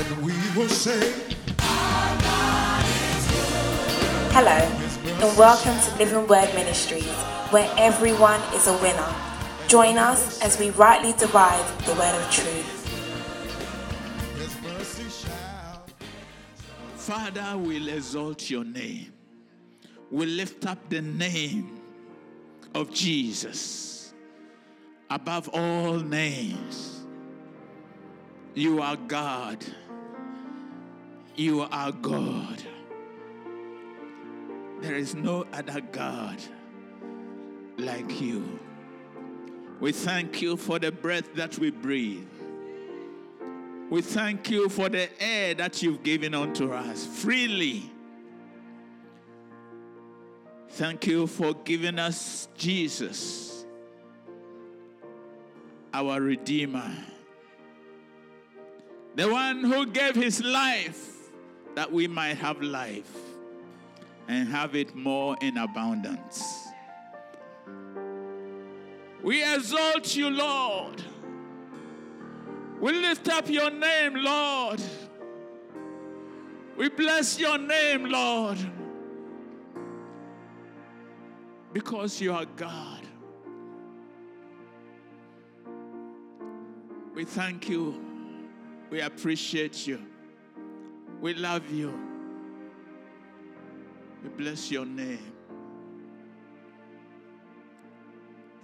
and we will say, Hello, and welcome to Living Word Ministries, where everyone is a winner. Join us as we rightly divide the word of truth. His mercy shall. Father, we'll exalt your name. We lift up the name of Jesus above all names. You are God. You are God. There is no other God like you. We thank you for the breath that we breathe. We thank you for the air that you've given unto us freely. Thank you for giving us Jesus, our Redeemer, the one who gave his life that we might have life and have it more in abundance. We exalt you, Lord. We lift up your name, Lord. We bless your name, Lord. Because you are God. We thank you. We appreciate you. We love you. We bless your name.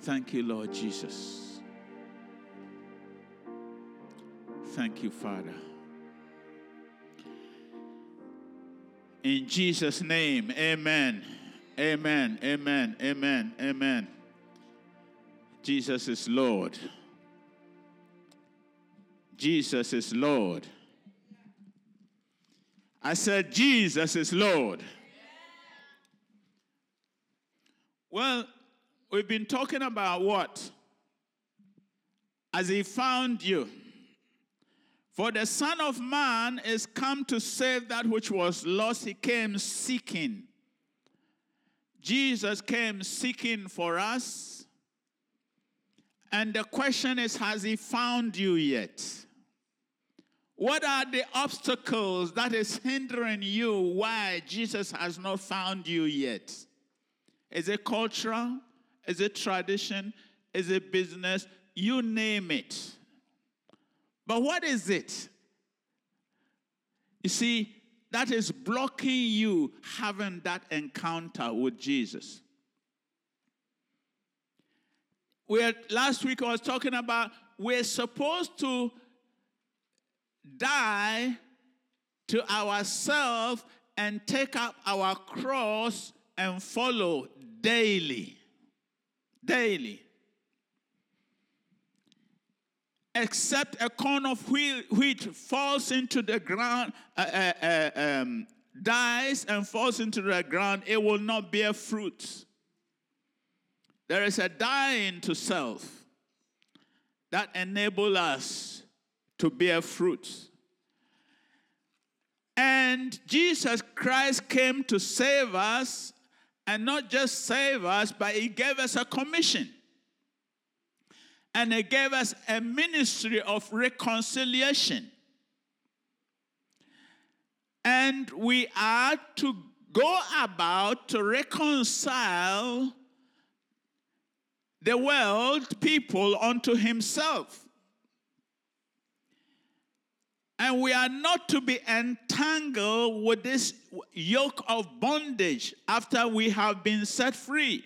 Thank you, Lord Jesus. Thank you, Father. In Jesus' name, amen. Amen. Amen. Amen. Amen. Jesus is Lord. Jesus is Lord. I said, Jesus is Lord. Well, we've been talking about what? As he found you. For the Son of Man is come to save that which was lost. He came seeking. Jesus came seeking for us. And the question is Has he found you yet? What are the obstacles that is hindering you why Jesus has not found you yet? Is it cultural? Is it tradition? Is it business? You name it. But what is it? You see, that is blocking you having that encounter with Jesus. We had, last week I was talking about we're supposed to die to ourselves and take up our cross and follow daily. Daily. except a corn of wheat, falls into the ground, uh, uh, uh, um, dies and falls into the ground, it will not bear fruit. There is a dying to self that enable us to bear fruit. And Jesus Christ came to save us, and not just save us, but He gave us a commission and he gave us a ministry of reconciliation. And we are to go about to reconcile the world, people, unto himself. And we are not to be entangled with this yoke of bondage after we have been set free.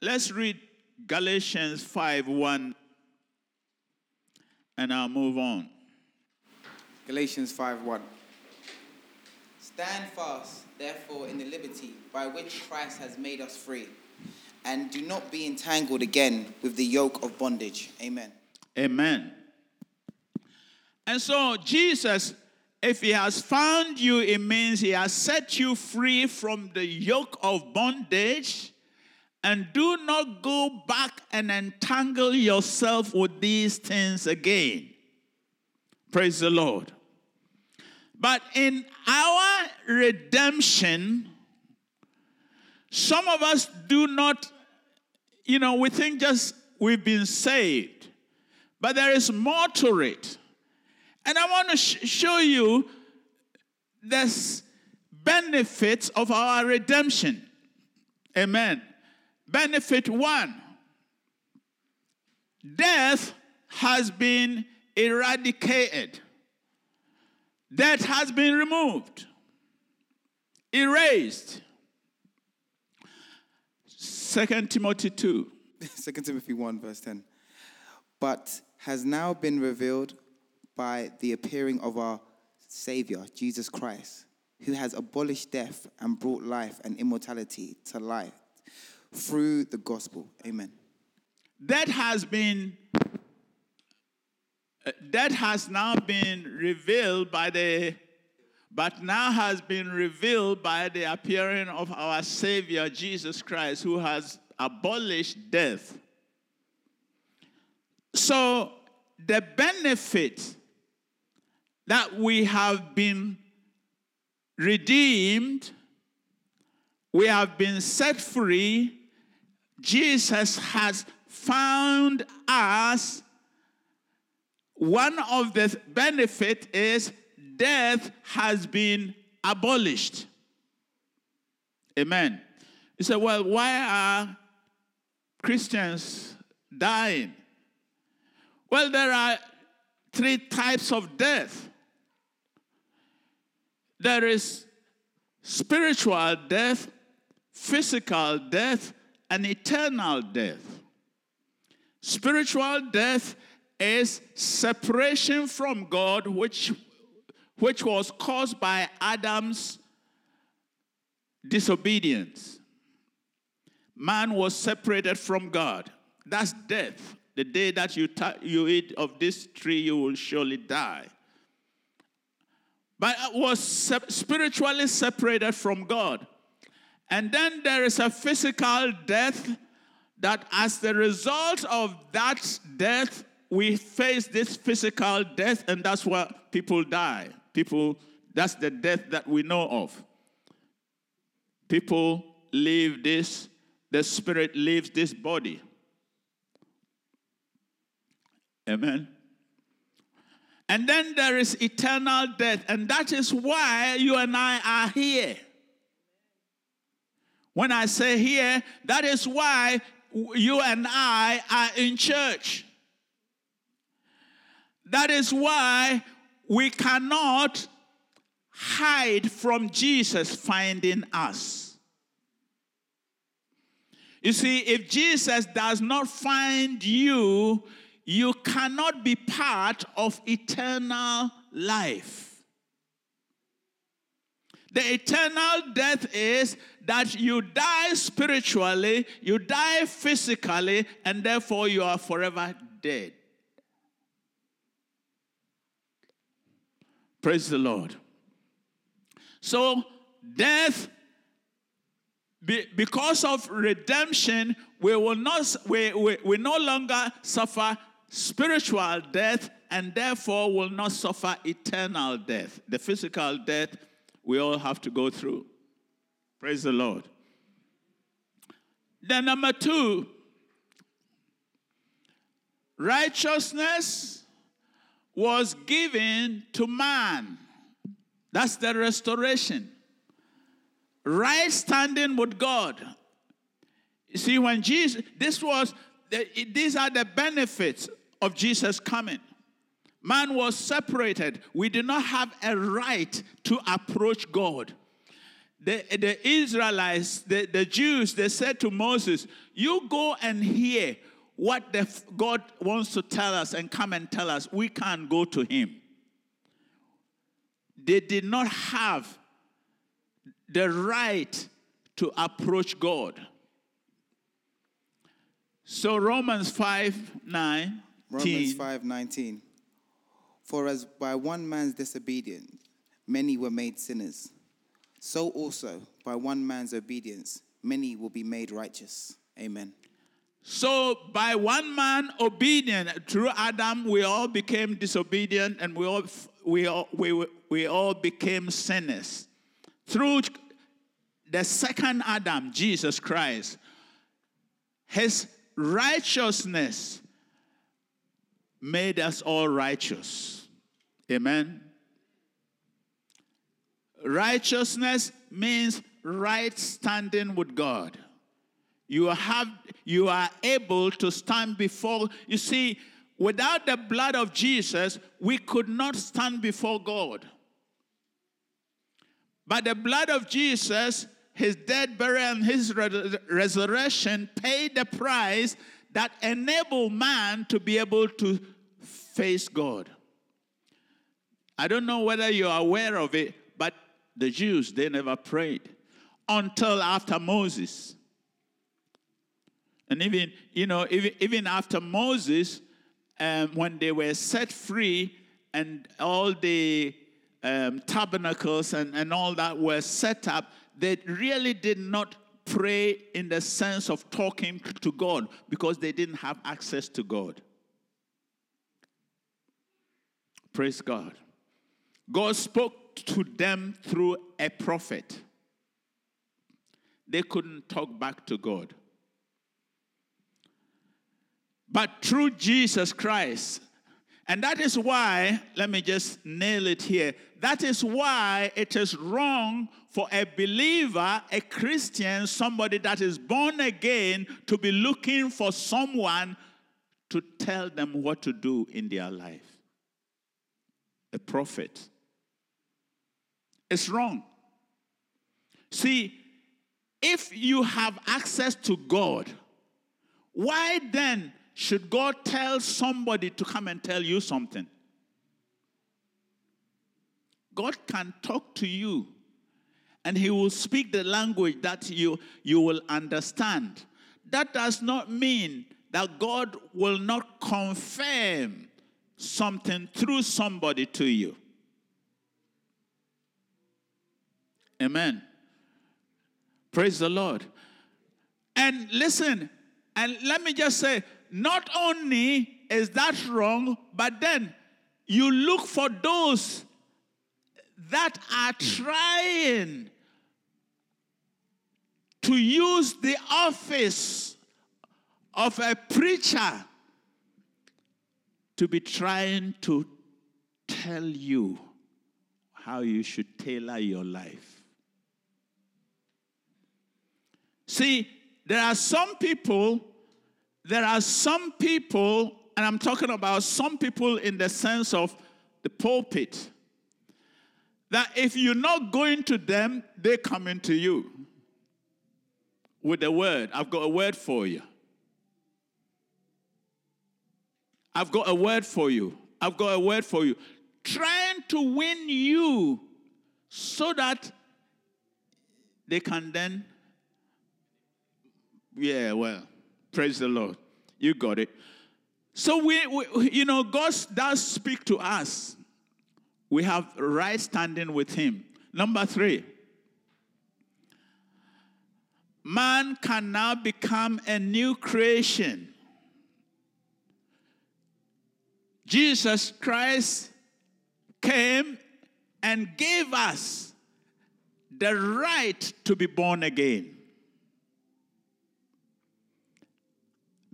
Let's read Galatians 5 1. And I'll move on. Galatians 5 1. Stand fast, therefore, in the liberty by which Christ has made us free, and do not be entangled again with the yoke of bondage. Amen. Amen. And so, Jesus, if he has found you, it means he has set you free from the yoke of bondage. And do not go back and entangle yourself with these things again. Praise the Lord. But in our redemption, some of us do not, you know, we think just we've been saved. But there is more to it. And I want to sh- show you this benefits of our redemption. Amen. Benefit one death has been eradicated, death has been removed, erased. 2 Timothy 2. 2 Timothy 1, verse 10. But has now been revealed by the appearing of our Savior, Jesus Christ, who has abolished death and brought life and immortality to light through the gospel. Amen. That has been uh, that has now been revealed by the but now has been revealed by the appearing of our savior Jesus Christ who has abolished death. So the benefit that we have been redeemed, we have been set free, Jesus has found us. One of the benefit is death has been abolished. Amen. You say, well, why are Christians dying? Well, there are three types of death there is spiritual death, physical death, and eternal death. Spiritual death is separation from God, which, which was caused by Adam's disobedience. Man was separated from God. That's death. The day that you, ta- you eat of this tree, you will surely die. But was spiritually separated from God. And then there is a physical death that, as the result of that death, we face this physical death, and that's why people die. People, that's the death that we know of. People leave this, the spirit leaves this body. Amen. And then there is eternal death, and that is why you and I are here. When I say here, that is why you and I are in church. That is why we cannot hide from Jesus finding us. You see, if Jesus does not find you, you cannot be part of eternal life. The eternal death is that you die spiritually, you die physically, and therefore you are forever dead. Praise the Lord. So, death, because of redemption, we will not, we, we, we no longer suffer spiritual death and therefore will not suffer eternal death. The physical death we all have to go through. Praise the Lord. Then, number two, righteousness was given to man. That's the restoration. Right standing with God. You see, when Jesus, this was, these are the benefits of Jesus coming. Man was separated. We did not have a right to approach God. The, the Israelites, the, the Jews, they said to Moses, You go and hear what the, God wants to tell us and come and tell us. We can't go to him. They did not have the right to approach God. So Romans 5 9. Romans 5 19. For as by one man's disobedience many were made sinners, so also by one man's obedience many will be made righteous. Amen. So by one man obedient through Adam, we all became disobedient and we all we all, we, we all became sinners. Through the second Adam, Jesus Christ, his righteousness made us all righteous. Amen. Righteousness means right standing with God. You have you are able to stand before you see without the blood of Jesus we could not stand before God. But the blood of Jesus, his death, burial, and his re- resurrection paid the price that enabled man to be able to face God. I don't know whether you're aware of it, but the Jews, they never prayed until after Moses. And even, you know, even, even after Moses, um, when they were set free and all the um, tabernacles and, and all that were set up, they really did not pray in the sense of talking to God because they didn't have access to God. Praise God. God spoke to them through a prophet. They couldn't talk back to God. But through Jesus Christ, and that is why, let me just nail it here. That is why it is wrong for a believer, a Christian, somebody that is born again, to be looking for someone to tell them what to do in their life. A prophet. It's wrong. See, if you have access to God, why then should God tell somebody to come and tell you something? God can talk to you and he will speak the language that you, you will understand. That does not mean that God will not confirm something through somebody to you. Amen. Praise the Lord. And listen, and let me just say, not only is that wrong, but then you look for those that are trying to use the office of a preacher to be trying to tell you how you should tailor your life. See, there are some people there are some people, and I'm talking about some people in the sense of the pulpit, that if you're not going to them, they come into you with a word. I've got a word for you. I've got a word for you. I've got a word for you. Trying to win you so that they can then, yeah, well, Praise the Lord. You got it. So we, we, you know, God does speak to us. We have right standing with Him. Number three, man can now become a new creation. Jesus Christ came and gave us the right to be born again.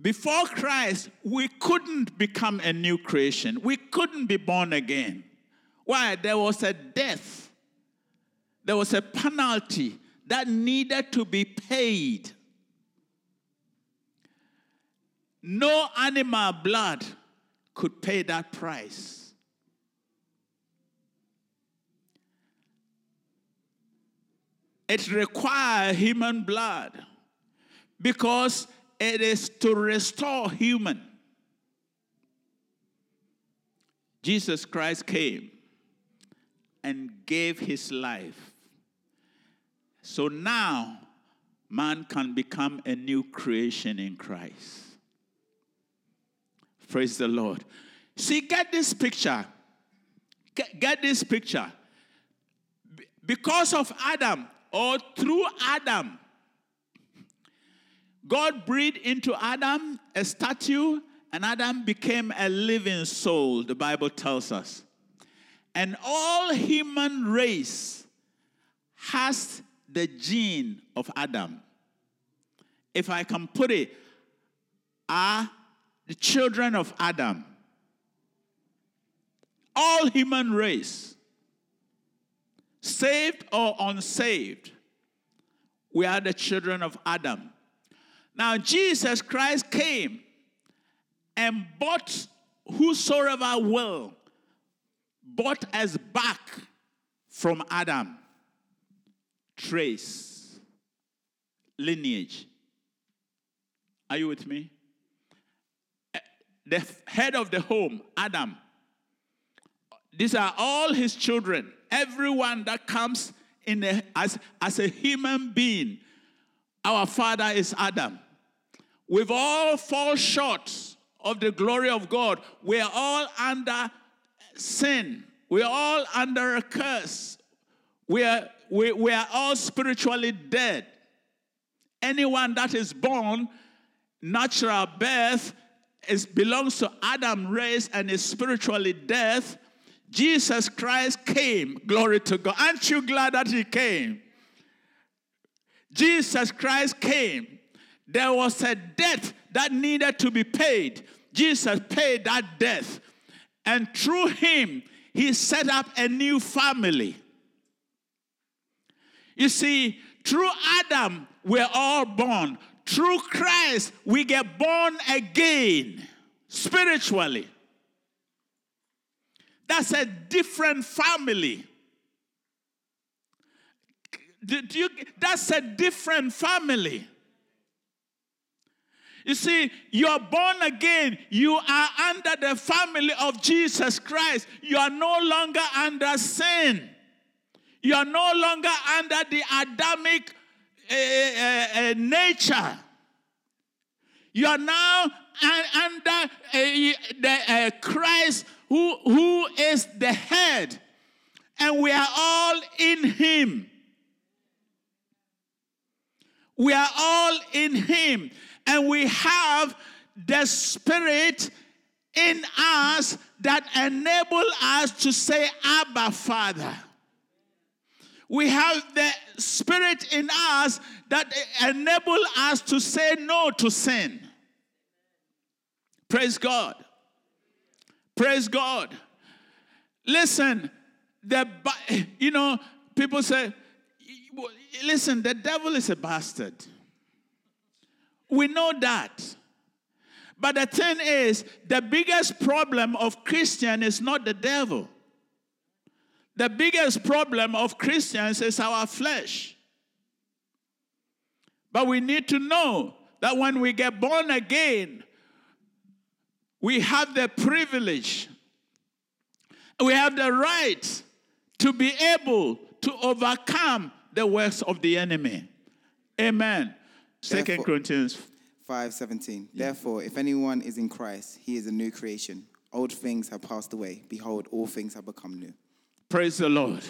Before Christ, we couldn't become a new creation. We couldn't be born again. Why? There was a death, there was a penalty that needed to be paid. No animal blood could pay that price. It required human blood because it is to restore human. Jesus Christ came and gave his life. So now man can become a new creation in Christ. Praise the Lord. See, get this picture. Get, get this picture. Because of Adam, or through Adam, God breathed into Adam a statue, and Adam became a living soul, the Bible tells us. And all human race has the gene of Adam. If I can put it, are the children of Adam. all human race, saved or unsaved, we are the children of Adam. Now, Jesus Christ came and bought whosoever will, bought us back from Adam. Trace, lineage. Are you with me? The head of the home, Adam. These are all his children. Everyone that comes in a, as, as a human being, our father is Adam. We've all fall short of the glory of God. We are all under sin. We are all under a curse. We are, we, we are all spiritually dead. Anyone that is born natural birth is belongs to Adam race and is spiritually death, Jesus Christ came. Glory to God. Aren't you glad that he came? Jesus Christ came. There was a debt that needed to be paid. Jesus paid that debt. And through him, he set up a new family. You see, through Adam, we're all born. Through Christ, we get born again spiritually. That's a different family. You, that's a different family. You see, you're born again. You are under the family of Jesus Christ. You are no longer under sin. You are no longer under the Adamic uh, uh, nature. You are now un- under the Christ who, who is the head, and we are all in Him. We are all in Him, and we have the Spirit in us that enable us to say, Abba, Father. We have the Spirit in us that enable us to say no to sin. Praise God. Praise God. Listen, the you know, people say, listen, the devil is a bastard. We know that. But the thing is, the biggest problem of Christian is not the devil. The biggest problem of Christians is our flesh. But we need to know that when we get born again, we have the privilege, we have the right to be able to overcome the works of the enemy. Amen. Second Corinthians 5:17. Therefore, if anyone is in Christ, he is a new creation. Old things have passed away. Behold, all things have become new. Praise the Lord.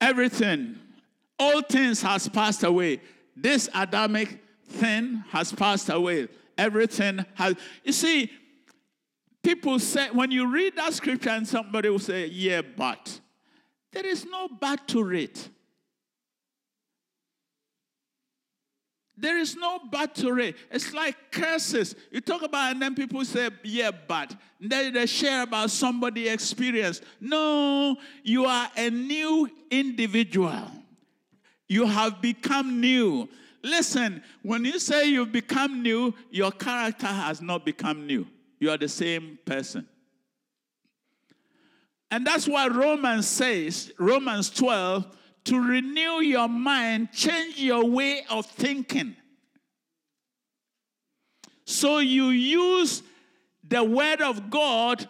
Everything, all things has passed away. This Adamic thing has passed away. Everything has. You see, people say, when you read that scripture and somebody will say, yeah, but. There is no but to it. There is no it. It's like curses. You talk about, and then people say, yeah, but. And then they share about somebody experience. No, you are a new individual. You have become new. Listen, when you say you've become new, your character has not become new. You are the same person. And that's why Romans says, Romans 12, to renew your mind, change your way of thinking. So you use the word of God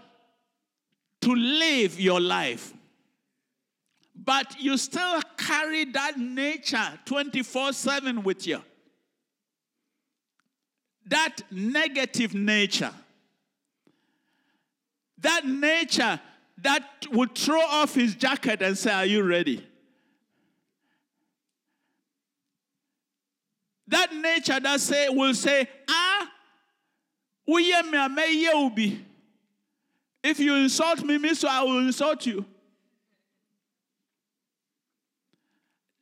to live your life. But you still carry that nature 24 7 with you. That negative nature. That nature that would throw off his jacket and say, Are you ready? That nature that say will say, Ah, ubi. If you insult me, me so I will insult you.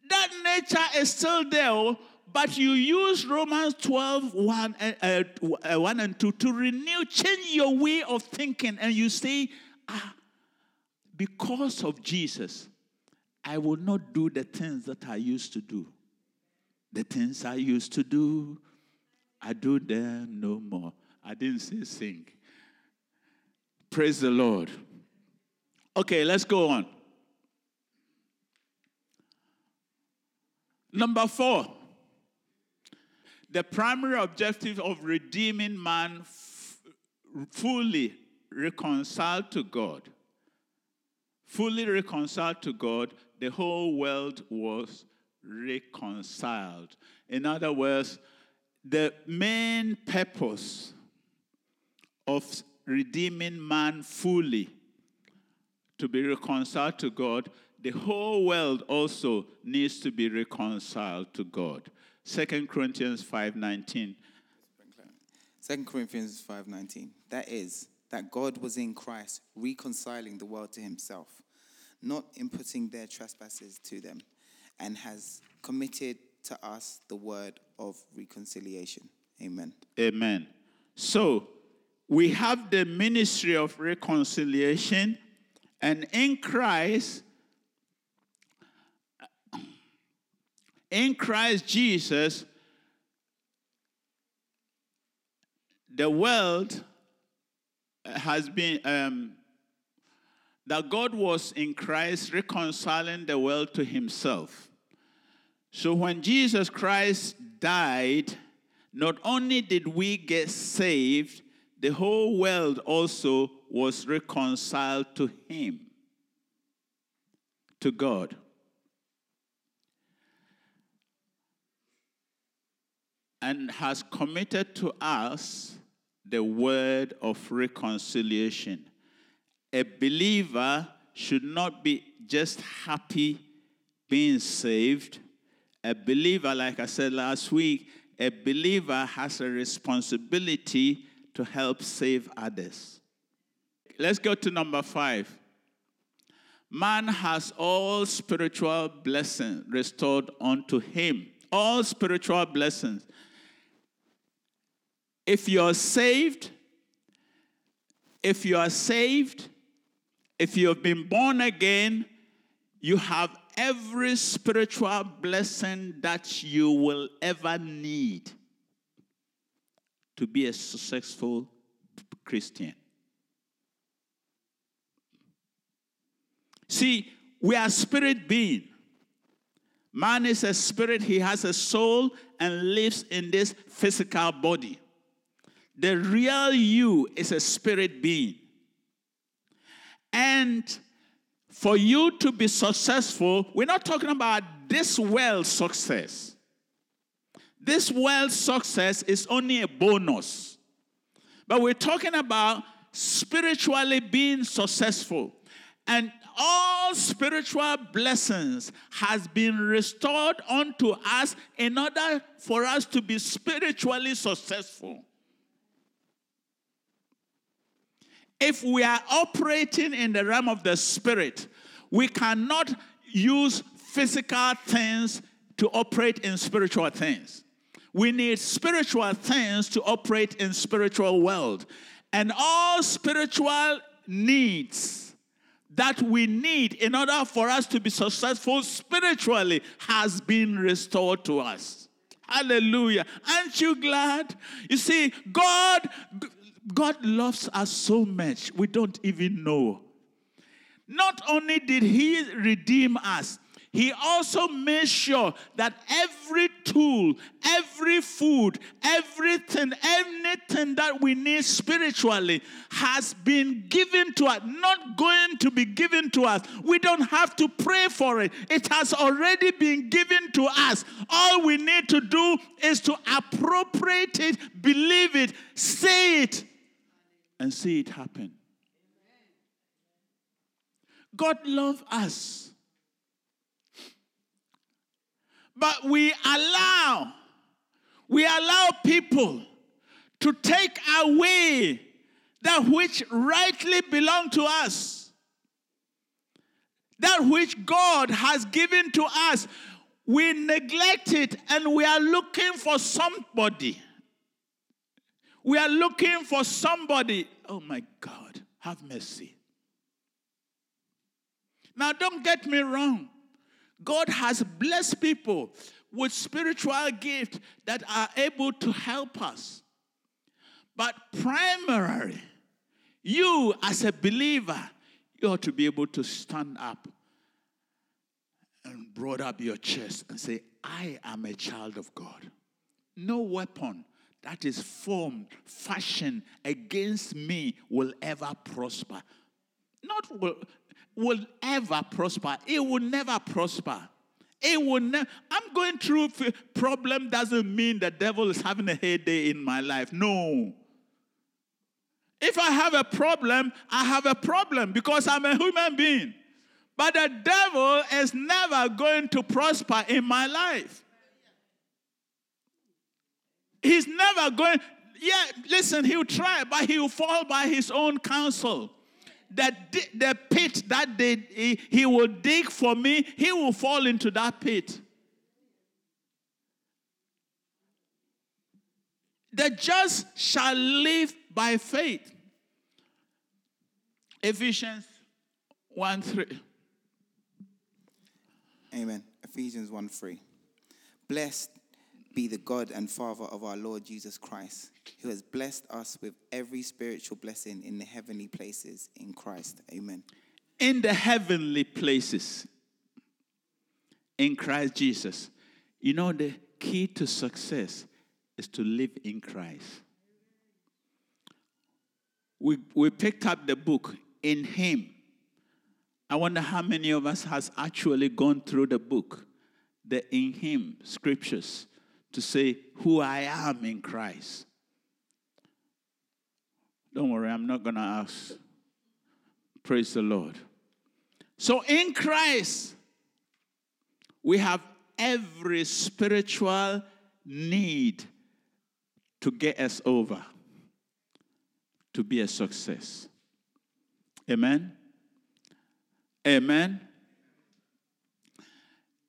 That nature is still there, oh, but you use Romans 12, 1, uh, uh, 1 and 2 to renew, change your way of thinking, and you say, ah, because of Jesus, I will not do the things that I used to do. The things I used to do, I do them no more. I didn't say sing. Praise the Lord. Okay, let's go on. Number four, the primary objective of redeeming man f- fully reconciled to God. Fully reconciled to God, the whole world was reconciled. In other words, the main purpose of redeeming man fully to be reconciled to God, the whole world also needs to be reconciled to God. 2 Corinthians 5:19. 2 Corinthians 5:19. That is that God was in Christ reconciling the world to himself, not imputing their trespasses to them, and has committed to us the word of reconciliation. Amen. Amen. So, we have the ministry of reconciliation and in Christ in Christ Jesus the world has been um, that God was in Christ reconciling the world to himself. So when Jesus Christ died, not only did we get saved, the whole world also was reconciled to him, to God. And has committed to us the word of reconciliation. A believer should not be just happy being saved. A believer, like I said last week, a believer has a responsibility to help save others. Let's go to number five. Man has all spiritual blessings restored unto him. All spiritual blessings. If you're saved, if you are saved, if you have been born again, you have every spiritual blessing that you will ever need to be a successful Christian. See, we are spirit being. Man is a spirit, he has a soul and lives in this physical body. The real you is a spirit being. And for you to be successful, we're not talking about this world success. This world success is only a bonus. But we're talking about spiritually being successful. And all spiritual blessings has been restored unto us in order for us to be spiritually successful. If we are operating in the realm of the spirit, we cannot use physical things to operate in spiritual things. We need spiritual things to operate in spiritual world. And all spiritual needs that we need in order for us to be successful spiritually has been restored to us. Hallelujah. Aren't you glad? You see, God God loves us so much, we don't even know. Not only did He redeem us, He also made sure that every tool, every food, everything, anything that we need spiritually has been given to us, not going to be given to us. We don't have to pray for it, it has already been given to us. All we need to do is to appropriate it, believe it, say it and see it happen. God loves us. But we allow, we allow people to take away that which rightly belong to us. That which God has given to us. We neglect it and we are looking for somebody we are looking for somebody. Oh my God, have mercy. Now, don't get me wrong. God has blessed people with spiritual gifts that are able to help us. But primarily, you as a believer, you ought to be able to stand up and broad up your chest and say, I am a child of God. No weapon that is formed, fashioned against me will ever prosper. Not will, will ever prosper. It will never prosper. It will never. I'm going through problem doesn't mean the devil is having a heyday in my life. No. If I have a problem, I have a problem because I'm a human being. But the devil is never going to prosper in my life. He's never going, yeah, listen, he'll try, but he'll fall by his own counsel. The, the pit that they, he, he will dig for me, he will fall into that pit. The just shall live by faith. Ephesians 1 3. Amen. Ephesians 1 3. Blessed be the God and Father of our Lord Jesus Christ, who has blessed us with every spiritual blessing in the heavenly places in Christ. Amen. In the heavenly places in Christ Jesus. You know, the key to success is to live in Christ. We, we picked up the book in Him. I wonder how many of us has actually gone through the book, the in Him scriptures, to say who I am in Christ. Don't worry, I'm not going to ask. Praise the Lord. So in Christ, we have every spiritual need to get us over, to be a success. Amen. Amen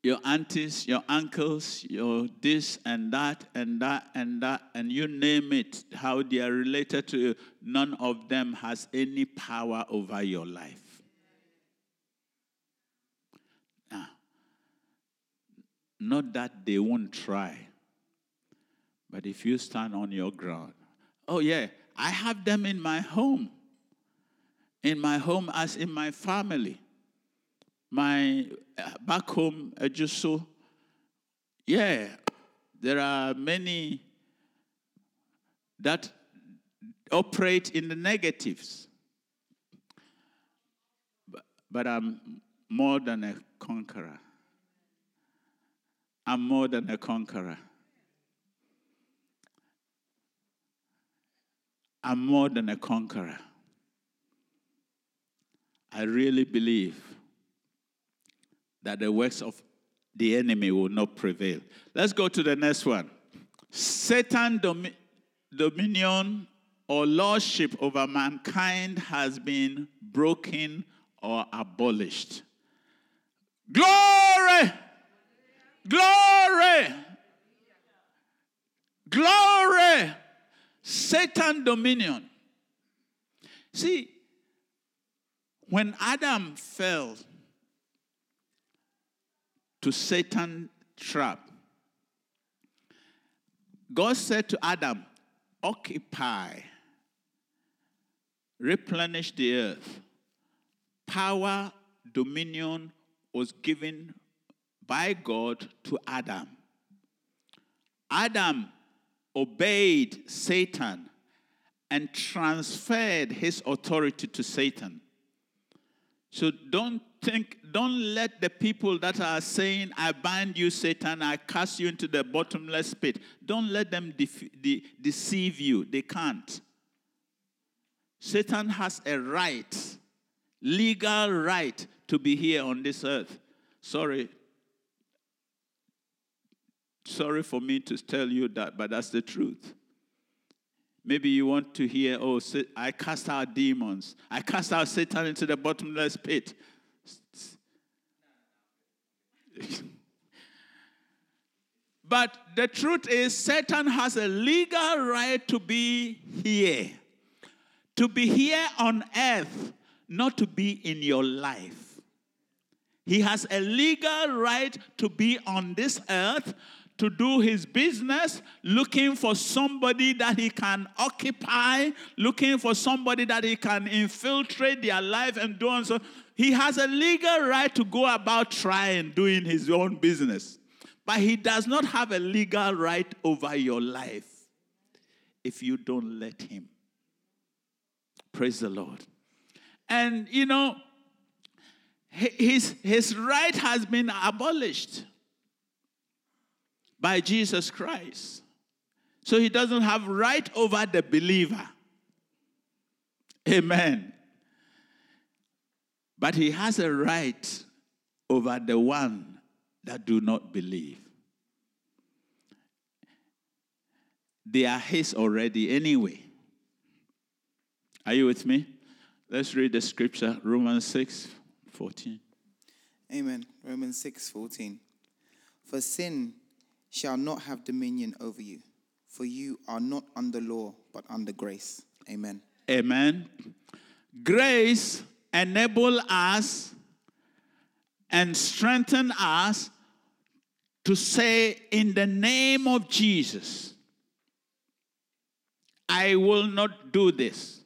your aunties, your uncles, your this and that and that and that, and you name it, how they are related to you, none of them has any power over your life. Now, not that they won't try, but if you stand on your ground, oh yeah, I have them in my home, in my home as in my family my uh, back home, uh, just so, yeah, there are many that operate in the negatives. But, but I'm more than a conqueror. I'm more than a conqueror. I'm more than a conqueror. I really believe that the works of the enemy will not prevail. Let's go to the next one. Satan domi- dominion or lordship over mankind has been broken or abolished. Glory! Glory! Glory! Satan dominion. See, when Adam fell, to Satan's trap. God said to Adam, occupy, replenish the earth. Power, dominion was given by God to Adam. Adam obeyed Satan and transferred his authority to Satan. So don't think, don't let the people that are saying, I bind you, Satan, I cast you into the bottomless pit, don't let them de- de- deceive you. They can't. Satan has a right, legal right, to be here on this earth. Sorry. Sorry for me to tell you that, but that's the truth. Maybe you want to hear, oh, I cast out demons. I cast out Satan into the bottomless pit. but the truth is, Satan has a legal right to be here, to be here on earth, not to be in your life. He has a legal right to be on this earth, to do his business, looking for somebody that he can occupy, looking for somebody that he can infiltrate their life and do on so. He has a legal right to go about trying, doing his own business. But he does not have a legal right over your life if you don't let him. Praise the Lord. And you know, his, his right has been abolished by Jesus Christ. So he doesn't have right over the believer. Amen. But he has a right over the one that do not believe. They are his already anyway. Are you with me? Let's read the scripture, Romans 6 14. Amen. Romans 6 14. For sin shall not have dominion over you, for you are not under law, but under grace. Amen. Amen. Grace enable us and strengthen us to say in the name of Jesus, I will not do this.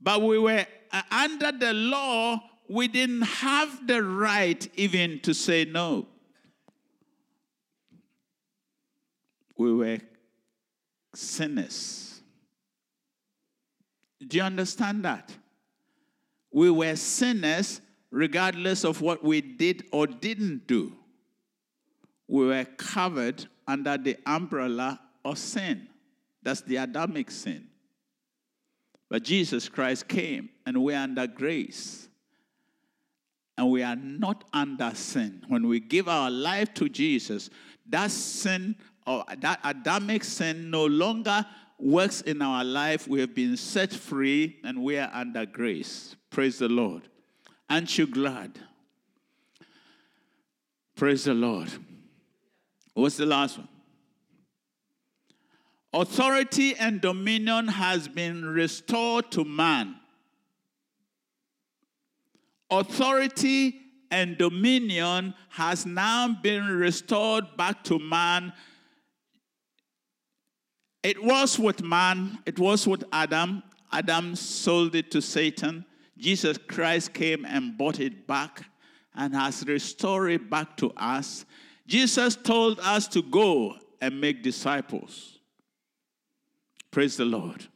But we were uh, under the law, we didn't have the right even to say no. We were sinners. Do you understand that? We were sinners regardless of what we did or didn't do. We were covered under the umbrella of sin. That's the Adamic sin. But Jesus Christ came and we're under grace. And we are not under sin. When we give our life to Jesus, that sin or that Adamic sin no longer works in our life. We have been set free and we are under grace. Praise the Lord. Aren't you glad? Praise the Lord. What's the last one? Authority and dominion has been restored to man. Authority and dominion has now been restored back to man. It was with man, it was with Adam. Adam sold it to Satan. Jesus Christ came and bought it back and has restored it back to us. Jesus told us to go and make disciples. Praise the Lord.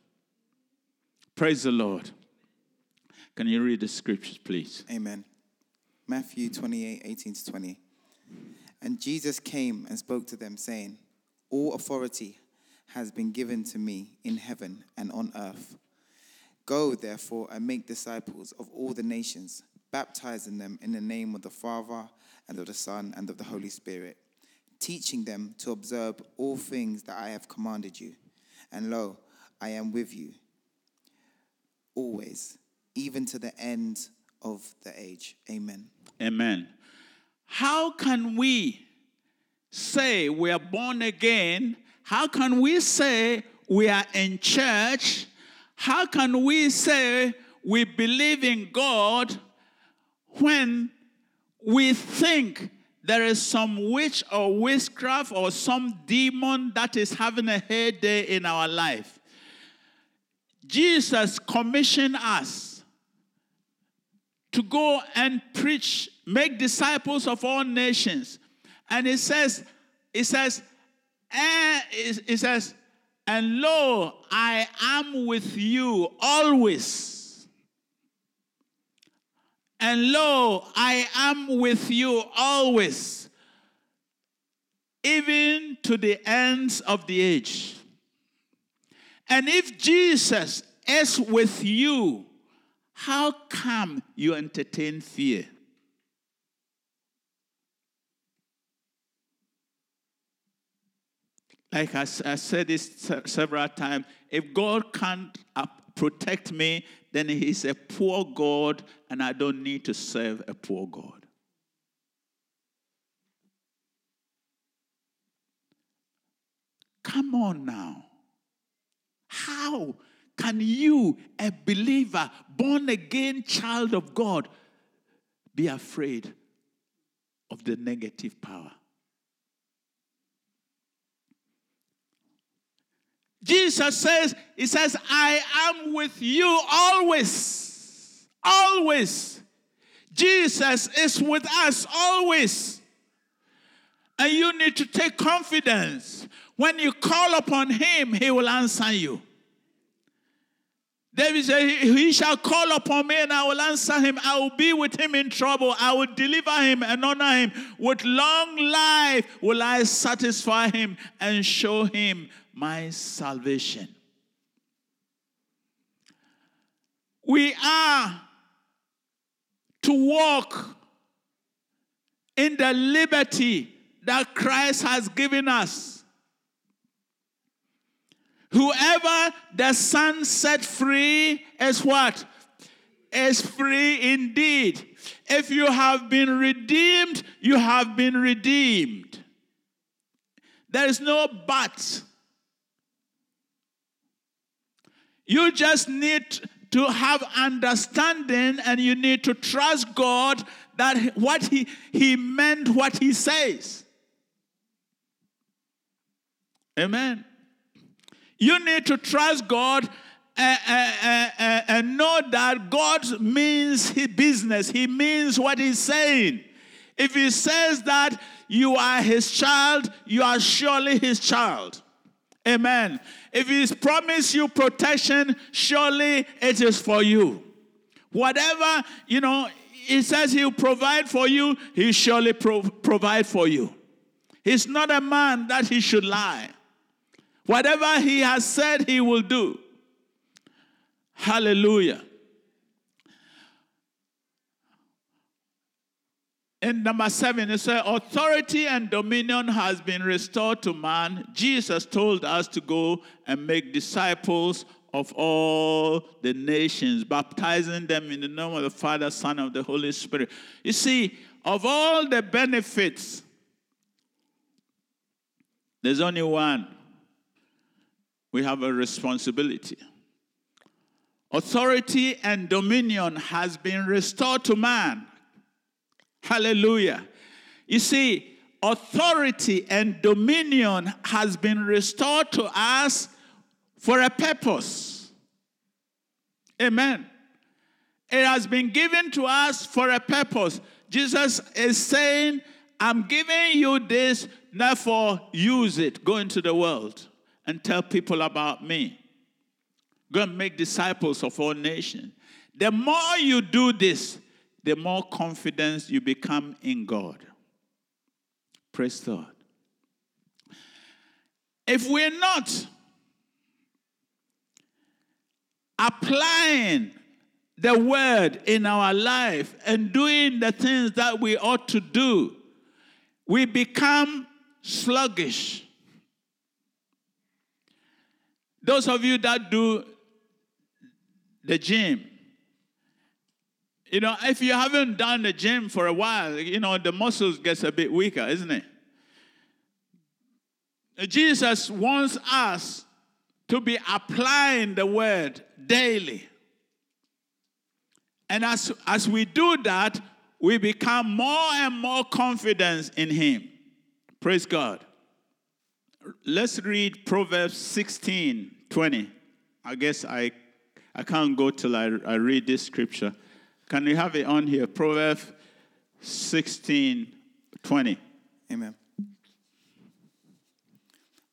Praise the Lord. Can you read the scriptures, please? Amen. Matthew 28 18 to 20. And Jesus came and spoke to them, saying, All authority has been given to me in heaven and on earth. Go, therefore, and make disciples of all the nations, baptizing them in the name of the Father, and of the Son, and of the Holy Spirit, teaching them to observe all things that I have commanded you. And lo, I am with you always, even to the end of the age. Amen. Amen. How can we say we are born again? How can we say we are in church? How can we say we believe in God when we think there is some witch or witchcraft or some demon that is having a heyday in our life? Jesus commissioned us to go and preach, make disciples of all nations. And he says, he says, Eh, and it says, and lo, I am with you always. And lo, I am with you always, even to the ends of the age. And if Jesus is with you, how come you entertain fear? Like I, I said this several times, if God can't uh, protect me, then He's a poor God, and I don't need to serve a poor God. Come on now. How can you, a believer, born again child of God, be afraid of the negative power. Jesus says, He says, I am with you always. Always. Jesus is with us always. And you need to take confidence. When you call upon Him, He will answer you. David said, He shall call upon me and I will answer him. I will be with him in trouble. I will deliver him and honor him. With long life will I satisfy him and show him my salvation. We are to walk in the liberty that Christ has given us. Whoever the Son set free is what? Is free indeed. If you have been redeemed, you have been redeemed. There is no but. You just need to have understanding and you need to trust God that what he, he meant what he says. Amen. You need to trust God and, and, and, and know that God means his business. He means what he's saying. If he says that you are his child, you are surely his child. Amen. If he's promised you protection, surely it is for you. Whatever, you know, he says he'll provide for you, he surely pro- provide for you. He's not a man that he should lie. Whatever he has said, he will do. Hallelujah. In number seven, it says, Authority and dominion has been restored to man. Jesus told us to go and make disciples of all the nations, baptizing them in the name of the Father, Son, of the Holy Spirit. You see, of all the benefits, there's only one. We have a responsibility. Authority and dominion has been restored to man. Hallelujah. You see, authority and dominion has been restored to us for a purpose. Amen. It has been given to us for a purpose. Jesus is saying, I'm giving you this, therefore use it. Go into the world and tell people about me. Go and make disciples of all nations. The more you do this, the more confidence you become in God. Praise God. If we're not applying the word in our life and doing the things that we ought to do, we become sluggish. Those of you that do the gym, you know, if you haven't done the gym for a while, you know, the muscles gets a bit weaker, isn't it? Jesus wants us to be applying the word daily. And as, as we do that, we become more and more confident in Him. Praise God. Let's read Proverbs 16 20. I guess I, I can't go till I, I read this scripture. Can we have it on here? Proverbs 16 20. Amen.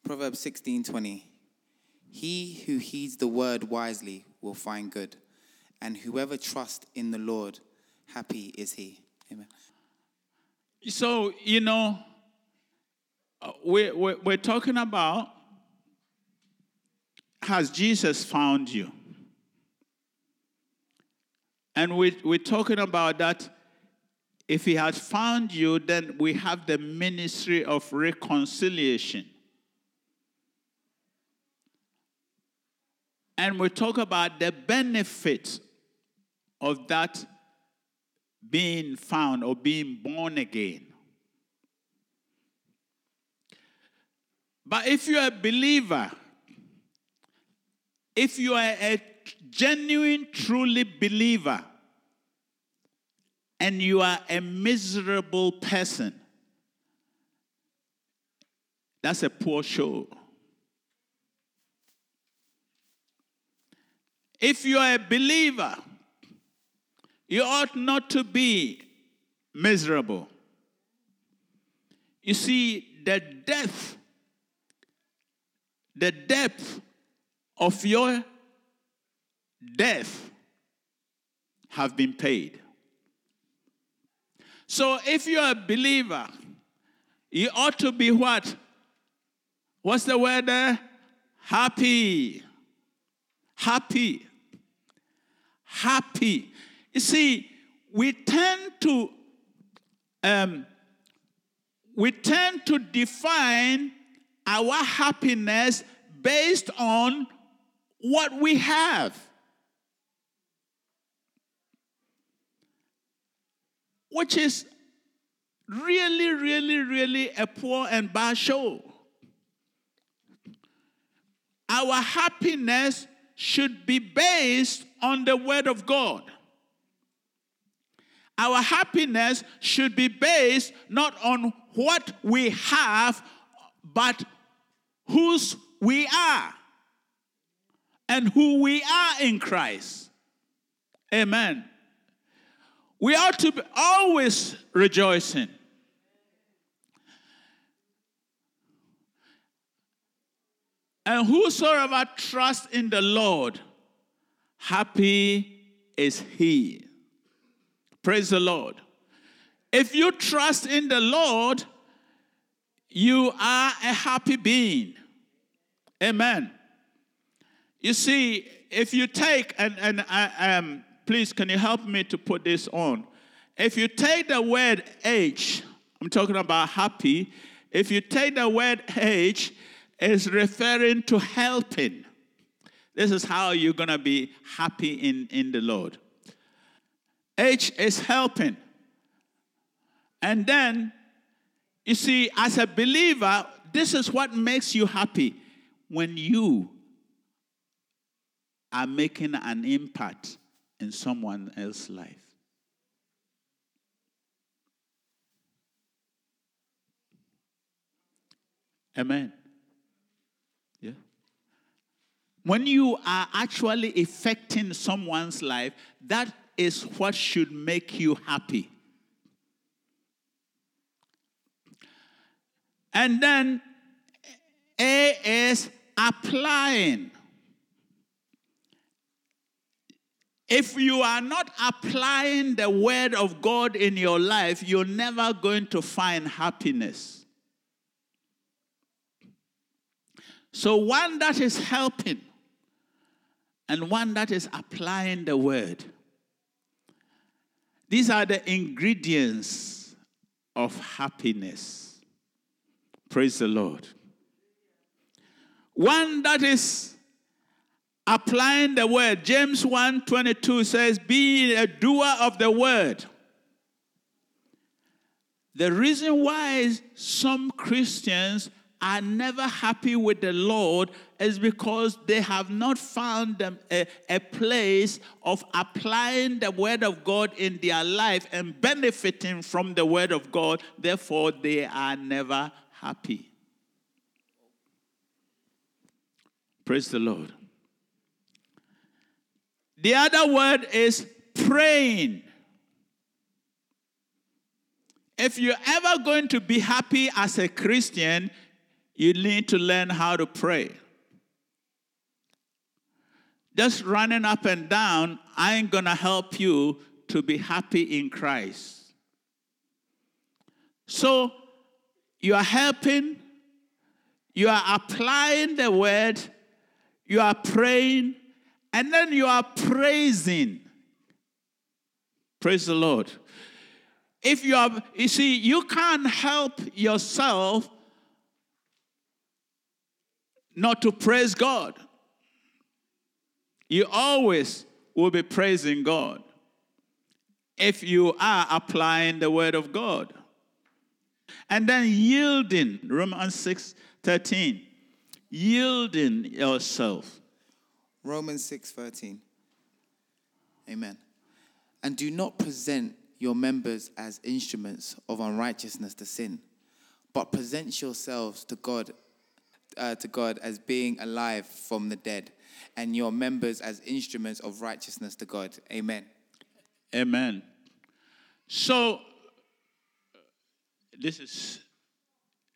Proverbs 16 20. He who heeds the word wisely will find good, and whoever trusts in the Lord, happy is he. Amen. So, you know, uh, we're, we're, we're talking about has Jesus found you? And we, we're talking about that if he has found you, then we have the ministry of reconciliation. And we talk about the benefit of that being found or being born again. But if you're a believer, if you are a genuine, truly believer, and you are a miserable person, that's a poor show. If you are a believer, you ought not to be miserable. You see, the depth, the depth of your death have been paid. So if you're a believer, you ought to be what? What's the word there? Happy. Happy. Happy. You see, we tend to um, we tend to define our happiness based on what we have. Which is really, really, really a poor and bad show. Our happiness should be based on the Word of God. Our happiness should be based not on what we have, but whose we are and who we are in Christ. Amen. We ought to be always rejoicing. And whosoever trusts in the Lord, happy is he. Praise the Lord. If you trust in the Lord, you are a happy being. Amen. You see, if you take, and, and I, um, please, can you help me to put this on? If you take the word H, I'm talking about happy, if you take the word H, is referring to helping. This is how you're going to be happy in, in the Lord. H is helping. And then, you see, as a believer, this is what makes you happy when you are making an impact in someone else's life. Amen. Yeah. When you are actually affecting someone's life, that is what should make you happy. And then A is applying. If you are not applying the word of God in your life, you're never going to find happiness. So, one that is helping and one that is applying the word. These are the ingredients of happiness. Praise the Lord. One that is applying the word. James 1 22 says, Be a doer of the word. The reason why some Christians are never happy with the Lord is because they have not found them a, a place of applying the word of God in their life and benefiting from the word of God. Therefore, they are never happy. Praise the Lord. The other word is praying. If you're ever going to be happy as a Christian, you need to learn how to pray. Just running up and down I ain't gonna help you to be happy in Christ. So you are helping, you are applying the word, you are praying, and then you are praising. Praise the Lord. If you are, you see, you can't help yourself not to praise God. You always will be praising God if you are applying the word of God. And then yielding, Romans 6 13, yielding yourself. Romans 6:13. Amen. And do not present your members as instruments of unrighteousness to sin, but present yourselves to God, uh, to God as being alive from the dead, and your members as instruments of righteousness to God. Amen. Amen. So, this is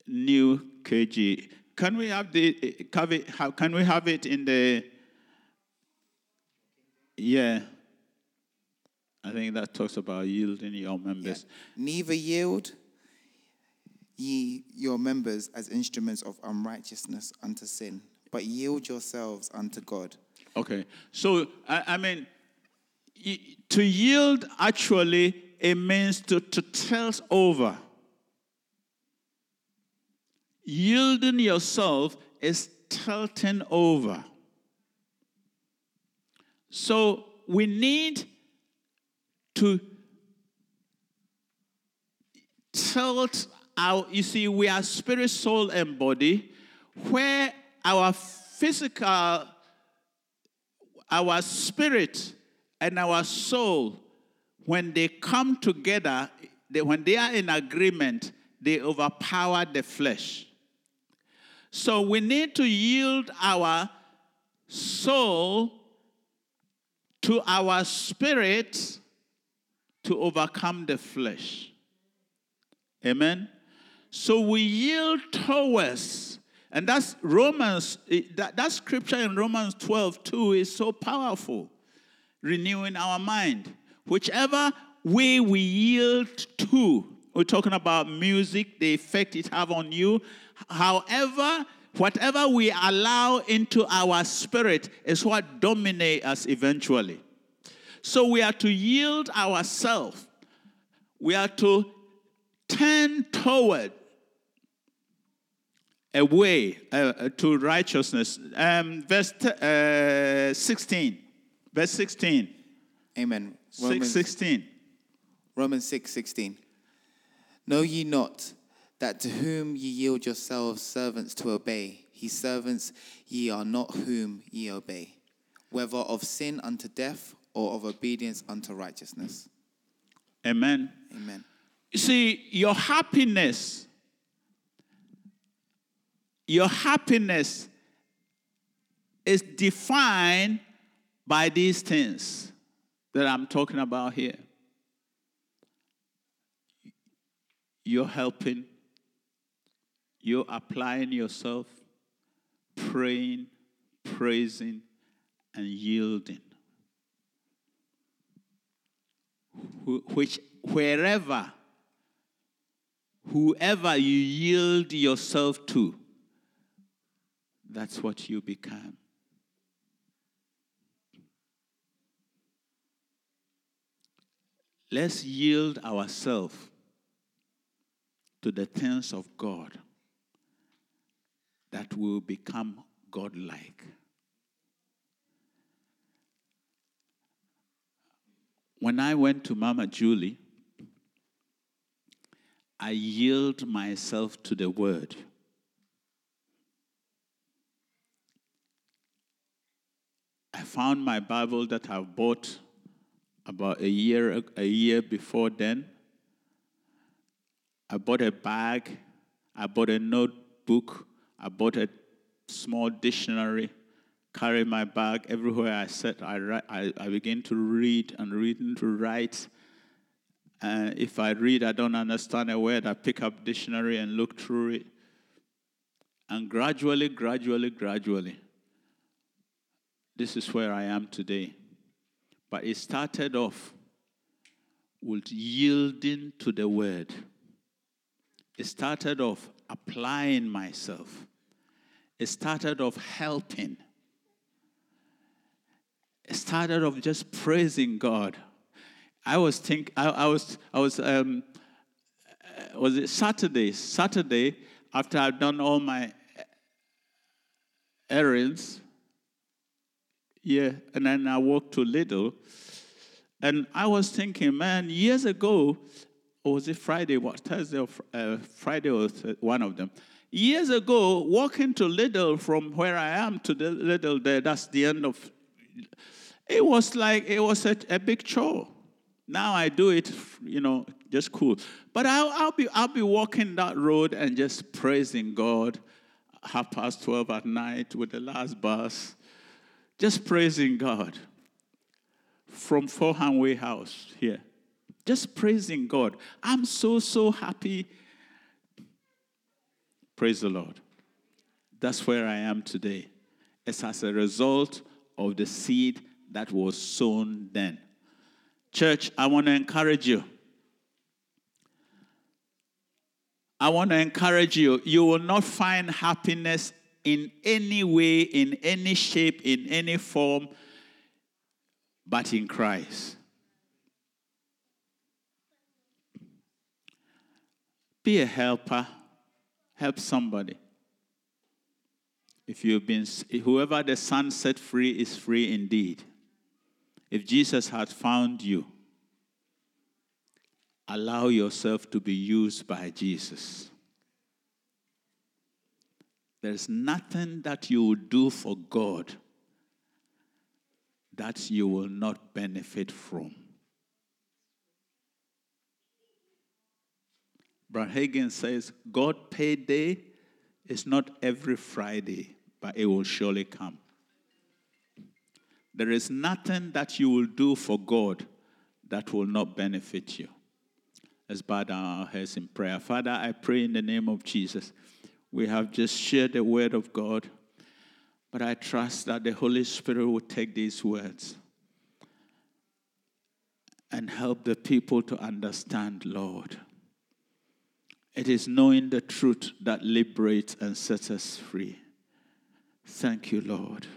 new KG. Can we have the can we have, can we have it in the yeah I think that talks about yielding your members. Neither yield ye your members as instruments of unrighteousness unto sin, but yield yourselves unto God. Okay. So I, I mean to yield actually it means to, to tilt over. Yielding yourself is tilting over. So we need to tilt our, you see, we are spirit, soul, and body, where our physical, our spirit, and our soul, when they come together, they, when they are in agreement, they overpower the flesh. So we need to yield our soul to our spirit to overcome the flesh. Amen. So we yield towards, and that's Romans, eh, that, that scripture in Romans 12, 2 is so powerful, renewing our mind. Whichever way we yield to, we're talking about music, the effect it have on you. However, whatever we allow into our spirit is what dominate us eventually. So we are to yield ourselves. We are to turn toward a way uh, to righteousness. Um, verse t- uh, 16. Verse 16. Amen. 6, 16. Romans 6 16. Know ye not that to whom ye yield yourselves servants to obey, he servants ye are not whom ye obey, whether of sin unto death or of obedience unto righteousness. Amen. Amen. You see, your happiness, your happiness is defined by these things that I'm talking about here. You're helping, you're applying yourself, praying, praising, and yielding. Wh- Which, wherever, whoever you yield yourself to, that's what you become. Let's yield ourselves to the things of God that will become godlike. When I went to Mama Julie, I yield myself to the word. I found my Bible that I bought about a year a year before then. I bought a bag, I bought a notebook, I bought a small dictionary, carry my bag everywhere I sat. I, I, I begin to read and read and to write. Uh, if I read, I don't understand a word, I pick up dictionary and look through it. And gradually, gradually, gradually, this is where I am today. But it started off with yielding to the word. It started off applying myself. It started off helping. It started off just praising God. I was think I, I was I was um, uh, was it Saturday? Saturday after I've done all my errands, yeah, and then I walked to Lidl, and I was thinking, man, years ago, or was it Friday? What Thursday or uh, Friday or one of them? Years ago, walking to Lidl from where I am to the Lidl there, that's the end of. It was like it was a, a big chore. Now I do it, you know, just cool. But I'll, I'll be I'll be walking that road and just praising God, half past twelve at night with the last bus, just praising God from Forehand Way House here, just praising God. I'm so so happy. Praise the Lord. That's where I am today. It's as a result of the seed that was sown then. Church, I want to encourage you. I want to encourage you. You will not find happiness in any way, in any shape, in any form, but in Christ. Be a helper, help somebody. If you've been, whoever the Son set free is free indeed. If Jesus has found you, allow yourself to be used by Jesus. There's nothing that you will do for God that you will not benefit from. Brad says, God payday is not every Friday, but it will surely come. There is nothing that you will do for God that will not benefit you. Let's bow down our heads in prayer. Father, I pray in the name of Jesus. We have just shared the word of God, but I trust that the Holy Spirit will take these words and help the people to understand, Lord. It is knowing the truth that liberates and sets us free. Thank you, Lord.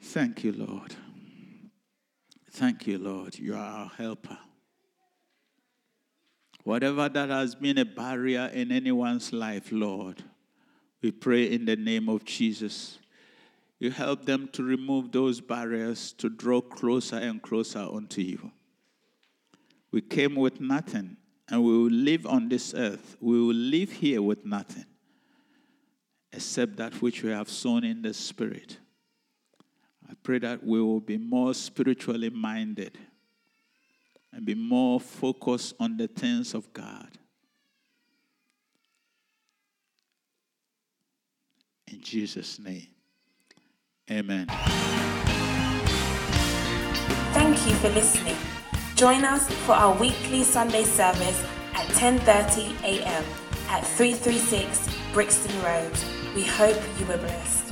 Thank you, Lord. Thank you, Lord. You are our helper. Whatever that has been a barrier in anyone's life, Lord, we pray in the name of Jesus. You help them to remove those barriers, to draw closer and closer unto you. We came with nothing, and we will live on this earth. We will live here with nothing except that which we have sown in the Spirit. I pray that we will be more spiritually minded and be more focused on the things of God. In Jesus' name. Amen. Thank you for listening. Join us for our weekly Sunday service at 10:30 a.m. at 336 Brixton Road. We hope you were blessed.